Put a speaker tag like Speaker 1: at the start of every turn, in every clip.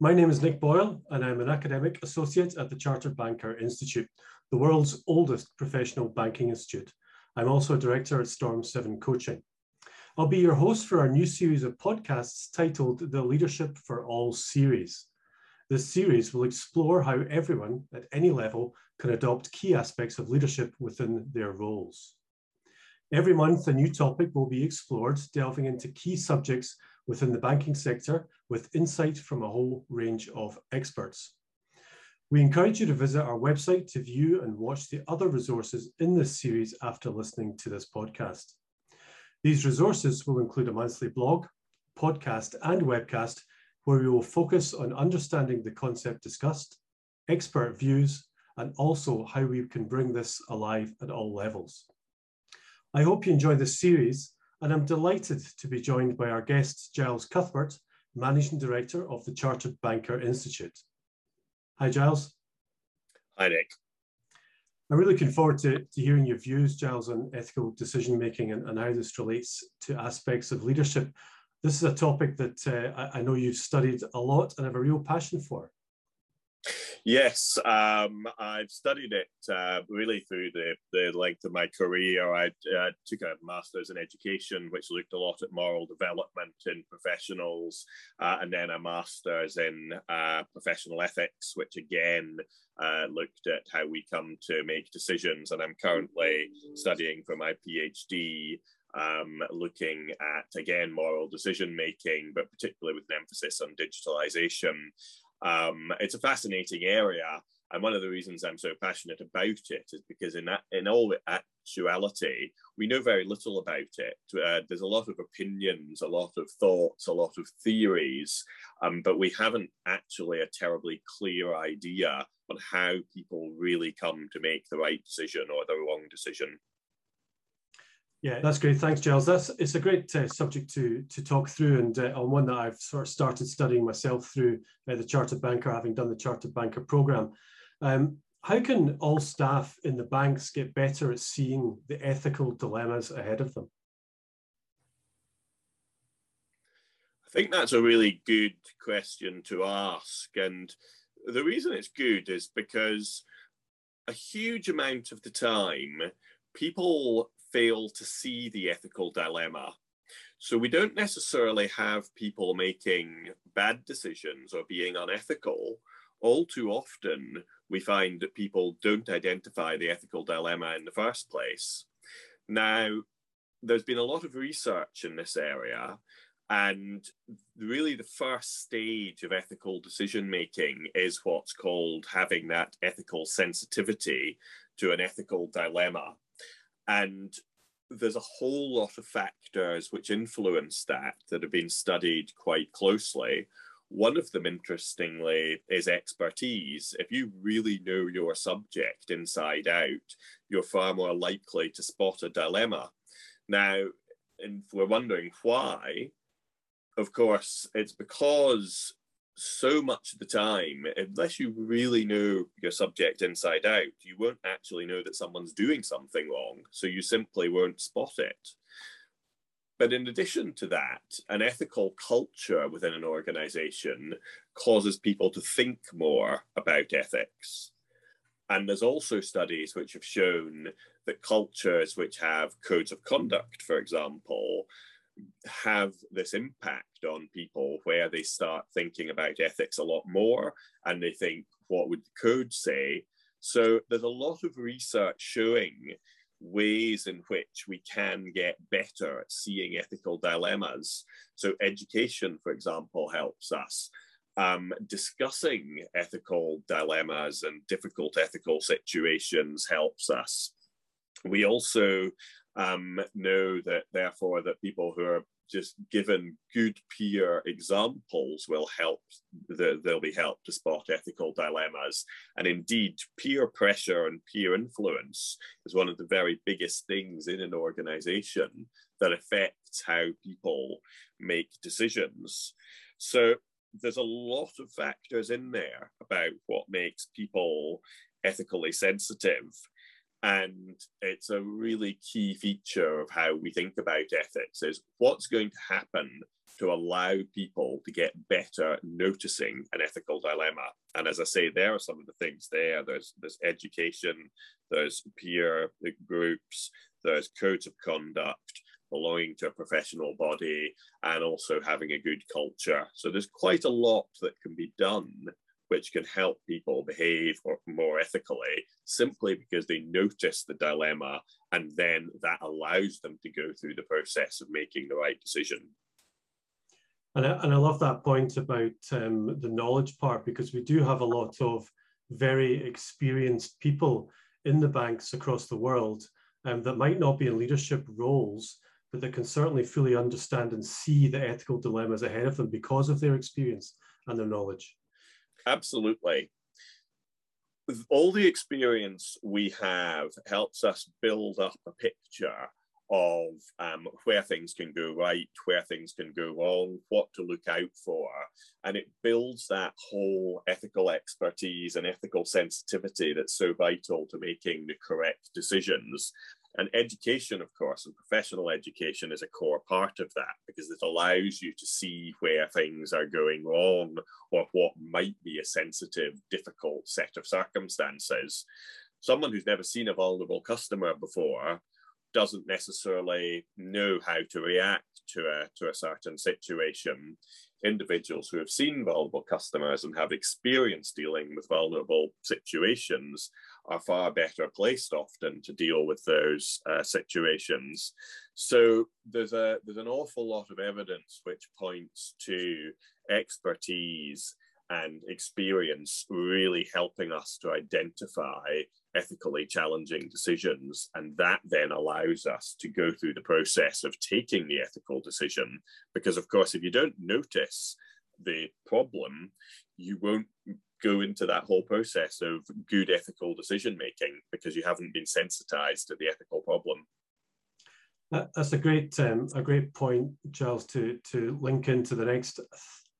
Speaker 1: My name is Nick Boyle, and I'm an academic associate at the Chartered Banker Institute, the world's oldest professional banking institute. I'm also a director at Storm 7 Coaching. I'll be your host for our new series of podcasts titled the Leadership for All series. This series will explore how everyone at any level can adopt key aspects of leadership within their roles. Every month, a new topic will be explored, delving into key subjects within the banking sector with insight from a whole range of experts. We encourage you to visit our website to view and watch the other resources in this series after listening to this podcast. These resources will include a monthly blog, podcast, and webcast where we will focus on understanding the concept discussed, expert views, and also how we can bring this alive at all levels. I hope you enjoy this series, and I'm delighted to be joined by our guest, Giles Cuthbert, Managing Director of the Chartered Banker Institute. Hi, Giles.
Speaker 2: Hi, Nick.
Speaker 1: I'm really looking forward to, to hearing your views, Giles, on ethical decision making and, and how this relates to aspects of leadership. This is a topic that uh, I, I know you've studied a lot and have a real passion for.
Speaker 2: Yes, um, I've studied it uh, really through the, the length of my career. I uh, took a master's in education, which looked a lot at moral development in professionals, uh, and then a master's in uh, professional ethics, which again uh, looked at how we come to make decisions. And I'm currently studying for my PhD um, looking at again moral decision making, but particularly with an emphasis on digitalization. Um, it's a fascinating area, and one of the reasons I'm so passionate about it is because in that, in all actuality, we know very little about it. Uh, there's a lot of opinions, a lot of thoughts, a lot of theories, um, but we haven't actually a terribly clear idea on how people really come to make the right decision or the wrong decision.
Speaker 1: Yeah, that's great. Thanks, Giles. That's it's a great uh, subject to to talk through, and uh, on one that I've sort of started studying myself through uh, the Chartered Banker, having done the Chartered Banker program. Um, how can all staff in the banks get better at seeing the ethical dilemmas ahead of them?
Speaker 2: I think that's a really good question to ask, and the reason it's good is because a huge amount of the time people fail to see the ethical dilemma. So we don't necessarily have people making bad decisions or being unethical. All too often, we find that people don't identify the ethical dilemma in the first place. Now, there's been a lot of research in this area, and really the first stage of ethical decision making is what's called having that ethical sensitivity to an ethical dilemma. And there's a whole lot of factors which influence that that have been studied quite closely. One of them, interestingly, is expertise. If you really know your subject inside out, you're far more likely to spot a dilemma. Now, if we're wondering why, of course, it's because so much of the time, unless you really know your subject inside out, you won't actually know that someone's doing something wrong. So you simply won't spot it. But in addition to that, an ethical culture within an organization causes people to think more about ethics. And there's also studies which have shown that cultures which have codes of conduct, for example, have this impact on people where they start thinking about ethics a lot more and they think, what would the code say? So there's a lot of research showing ways in which we can get better at seeing ethical dilemmas. So education, for example, helps us. Um, discussing ethical dilemmas and difficult ethical situations helps us. We also um, know that therefore that people who are just given good peer examples will help the, they'll be helped to spot ethical dilemmas. And indeed peer pressure and peer influence is one of the very biggest things in an organization that affects how people make decisions. So there's a lot of factors in there about what makes people ethically sensitive and it's a really key feature of how we think about ethics is what's going to happen to allow people to get better noticing an ethical dilemma. And as i say there are some of the things there. There's there's education there's peer groups there's codes of conduct belonging to a professional body and also having a good culture. So there's quite a lot that can be done which can help people behave more ethically simply because they notice the dilemma and then that allows them to go through the process of making the right decision.
Speaker 1: And I, and I love that point about um, the knowledge part because we do have a lot of very experienced people in the banks across the world um, that might not be in leadership roles, but that can certainly fully understand and see the ethical dilemmas ahead of them because of their experience and their knowledge.
Speaker 2: Absolutely. All the experience we have helps us build up a picture of um, where things can go right, where things can go wrong, what to look out for. And it builds that whole ethical expertise and ethical sensitivity that's so vital to making the correct decisions. And education, of course, and professional education is a core part of that because it allows you to see where things are going wrong or what might be a sensitive, difficult set of circumstances. Someone who's never seen a vulnerable customer before doesn't necessarily know how to react to a, to a certain situation. Individuals who have seen vulnerable customers and have experience dealing with vulnerable situations are far better placed often to deal with those uh, situations. So there's a there's an awful lot of evidence which points to expertise and experience really helping us to identify ethically challenging decisions. And that then allows us to go through the process of taking the ethical decision. Because, of course, if you don't notice the problem, you won't go into that whole process of good ethical decision making because you haven't been sensitized to the ethical problem.
Speaker 1: That's a great um, a great point, Giles, to to link into the next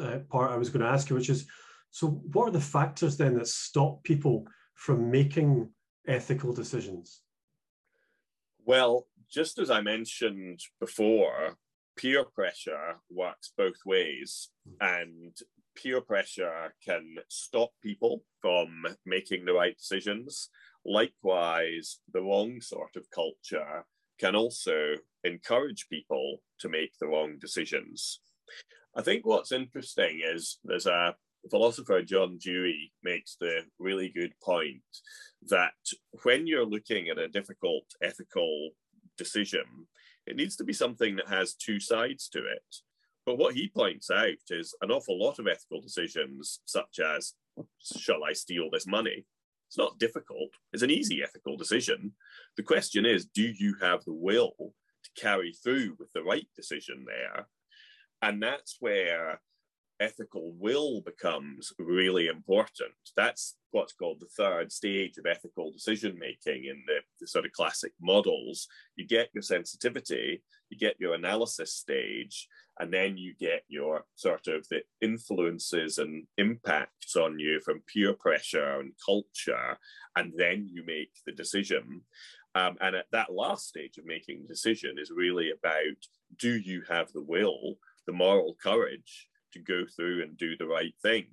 Speaker 1: uh, part I was going to ask you, which is, so what are the factors then that stop people from making ethical decisions?
Speaker 2: Well, just as I mentioned before, peer pressure works both ways, hmm. and peer pressure can stop people from making the right decisions. Likewise, the wrong sort of culture can also encourage people to make the wrong decisions. I think what's interesting is there's a philosopher, John Dewey, makes the really good point that when you're looking at a difficult ethical decision, it needs to be something that has two sides to it. But what he points out is an awful lot of ethical decisions, such as, shall I steal this money? It's not difficult, it's an easy ethical decision. The question is, do you have the will to carry through with the right decision there? And that's where ethical will becomes really important. That's what's called the third stage of ethical decision making in the, the, sort of classic models. You get your sensitivity, you get your analysis stage, and then you get your sort of the influences and impacts on you from peer pressure and culture, and then you make the decision. Um, and at that last stage of making the decision is really about do you have the will, the moral courage to go through and do the right thing.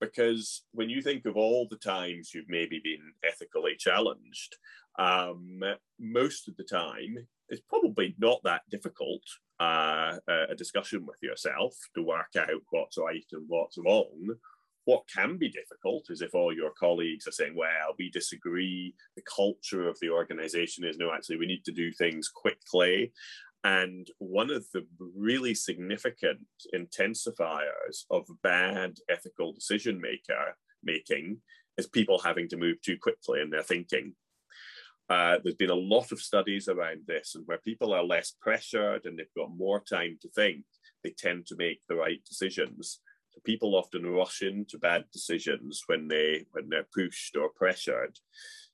Speaker 2: Because when you think of all the times you've maybe been ethically challenged, um, most of the time it's probably not that difficult uh, a discussion with yourself to work out what's right and what's wrong. What can be difficult is if all your colleagues are saying, well, we disagree, the culture of the organization is no, actually, we need to do things quickly. And one of the really significant intensifiers of bad ethical decision maker making is people having to move too quickly in their thinking. Uh, there's been a lot of studies around this, and where people are less pressured and they've got more time to think, they tend to make the right decisions. So people often rush into bad decisions when they when they're pushed or pressured.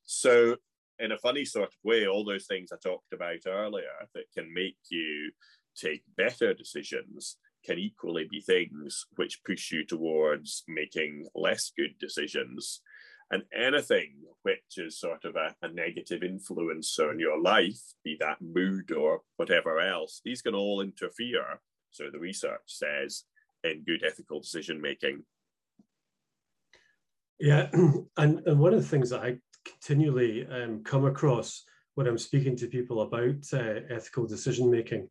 Speaker 2: So in a funny sort of way, all those things I talked about earlier that can make you take better decisions can equally be things which push you towards making less good decisions. And anything which is sort of a, a negative influencer in your life, be that mood or whatever else, these can all interfere, so the research says, in good ethical decision making.
Speaker 1: Yeah, and, and one of the things that I continually um, come across when I'm speaking to people about uh, ethical decision making,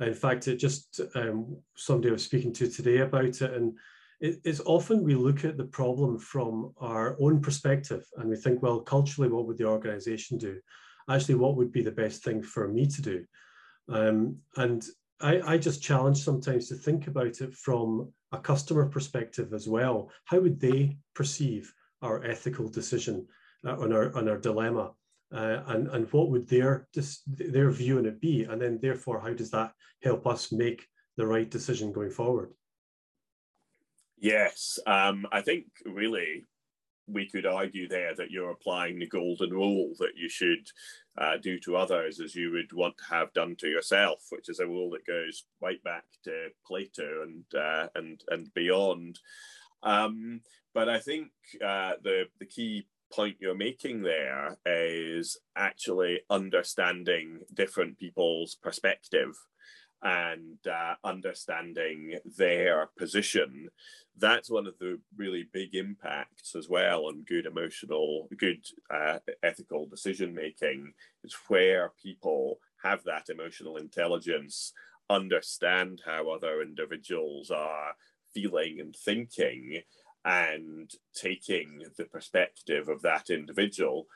Speaker 1: in fact, it just um, somebody I was speaking to today about it, and it, it's often we look at the problem from our own perspective and we think, well, culturally, what would the organization do? Actually, what would be the best thing for me to do? Um, and I, I just challenge sometimes to think about it from a customer perspective as well. How would they perceive our ethical decision uh, on our on our dilemma? Uh, and and what would their their view on it be? And then therefore, how does that help us make the right decision going forward?
Speaker 2: Yes, um, I think really we could argue there that you're applying the golden rule that you should uh, do to others as you would want to have done to yourself, which is a rule that goes right back to Plato and uh, and and beyond. Um, but I think uh, the the key point you're making there is actually understanding different people's perspective and uh, understanding their position. That's one of the really big impacts as well on good emotional good uh, ethical decision making is where people have that emotional intelligence understand how other individuals are feeling and thinking and taking the perspective of that individual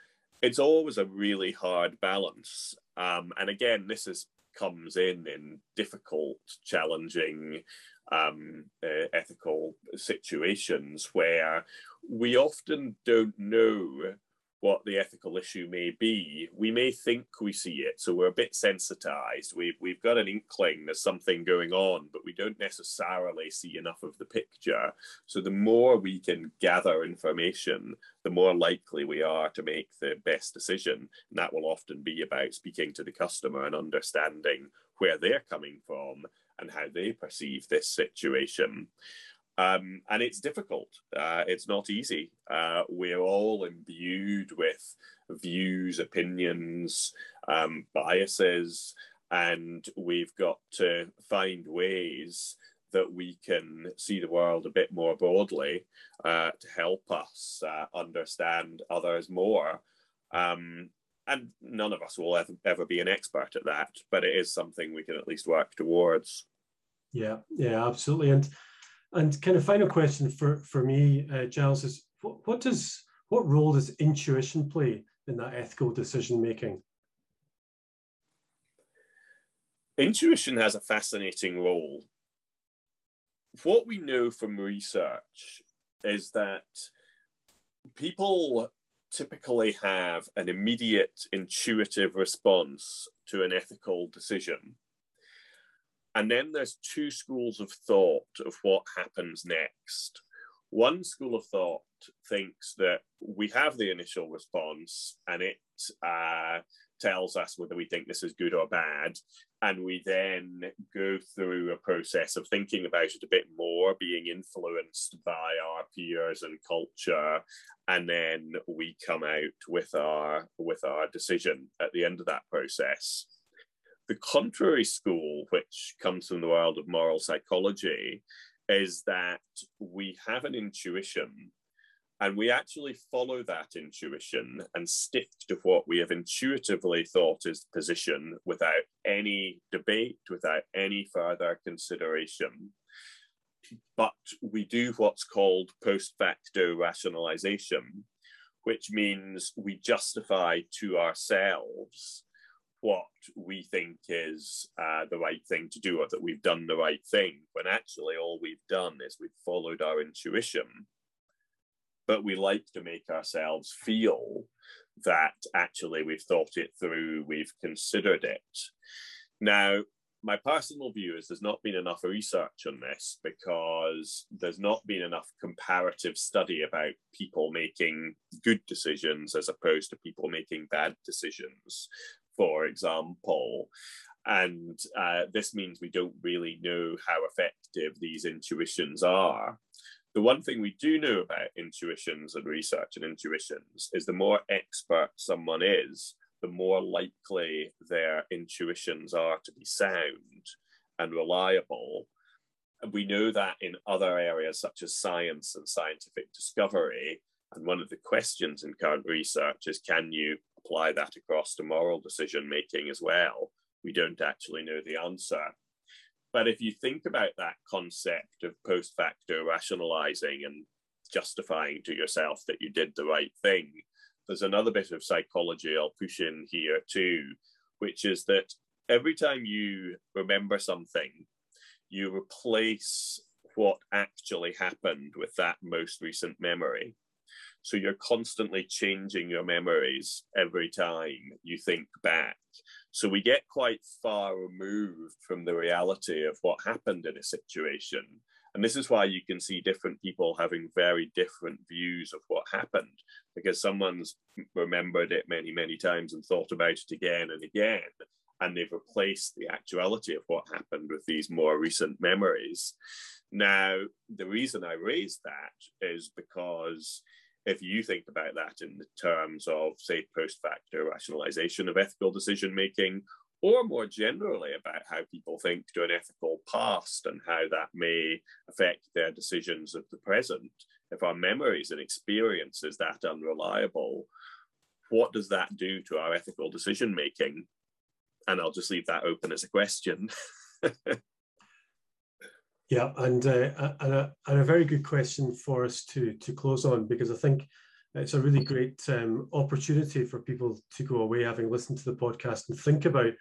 Speaker 2: it's always a really hard balance. Um, and again this is comes in in difficult, challenging, um, uh, ethical situations where we often don't know what the ethical issue may be, we may think we see it. So we're a bit sensitized. We've, we've got an inkling there's something going on, but we don't necessarily see enough of the picture. So the more we can gather information, the more likely we are to make the best decision. And that will often be about speaking to the customer and understanding where they're coming from and how they perceive this situation. Um, and it's difficult. Uh, it's not easy. Uh, we're all imbued with views, opinions, um, biases, and we've got to find ways that we can see the world a bit more broadly uh, to help us uh, understand others more. Um, and none of us will ever, ever be an expert at that, but it is something we can at least work towards.
Speaker 1: Yeah, yeah, absolutely. And and kind of final question for for me, uh, Giles, is what, what does what role does intuition play in that ethical decision making?
Speaker 2: Intuition has a fascinating role. What we know from research is that people typically have an immediate intuitive response to an ethical decision. And then there's two schools of thought of what happens next. One school of thought thinks that we have the initial response and it uh, tells us whether we think this is good or bad. And we then go through a process of thinking about it a bit more, being influenced by our peers and culture. And then we come out with our with our decision at the end of that process. The contrary school, which comes from the world of moral psychology, is that we have an intuition and we actually follow that intuition and stick to what we have intuitively thought is the position without any debate, without any further consideration. But we do what's called post facto rationalization, which means we justify to ourselves what we think is uh, the right thing to do or that we've done the right thing when actually all we've done is we've followed our intuition. But we like to make ourselves feel that actually we've thought it through we've considered it. Now my personal view is there's not been enough research on this because there's not been enough comparative study about people making good decisions as opposed to people making bad decisions for example. And uh, this means we don't really know how effective these intuitions are. the one thing we do know about intuitions and research and intuitions is the more expert someone is, the more likely their intuitions are to be sound and reliable. And we know that in other areas such as science and scientific discovery. And one of the questions in current research is can you apply that across to moral decision making as well? We don't actually know the answer. But if you think about that concept of post facto rationalizing and justifying to yourself that you did the right thing, there's another bit of psychology I'll push in here too, which is that every time you remember something, you replace what actually happened with that most recent memory. So you're constantly changing your memories every time you think back. So we get quite far removed from the reality of what happened in a situation. And this is why you can see different people having very different views of what happened, because someone's remembered it many, many times and thought about it again and again. And they've replaced the actuality of what happened with these more recent memories. Now, the reason I raise that is because if you think about that in the terms of, say, post facto rationalization of ethical decision making, or more generally about how people think to an ethical past and how that may affect their decisions of the present, if our memories and experience is that unreliable, what does that do to our ethical decision making? And I'll just leave that open as a question.
Speaker 1: Yeah, and uh, and, a, and a very good question for us to to close on because I think it's a really great um, opportunity for people to go away having listened to the podcast and think about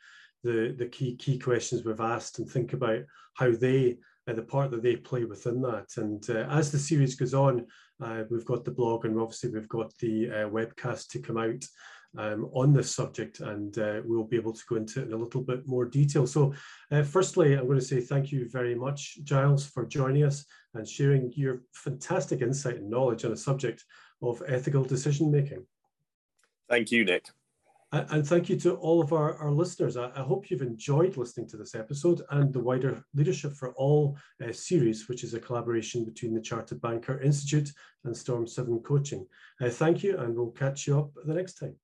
Speaker 1: the the key key questions we've asked and think about how they uh, the part that they play within that. And uh, as the series goes on, uh, we've got the blog and obviously we've got the uh, webcast to come out um, on this subject, and uh, we'll be able to go into it in a little bit more detail. So, uh, firstly, I'm going to say thank you very much, Giles, for joining us and sharing your fantastic insight and knowledge on a subject of ethical decision making.
Speaker 2: Thank you, Nick.
Speaker 1: And thank you to all of our, our listeners. I, I, hope you've enjoyed listening to this episode and the wider Leadership for All uh, series, which is a collaboration between the Chartered Banker Institute and Storm 7 Coaching. Uh, thank you, and we'll catch you up the next time.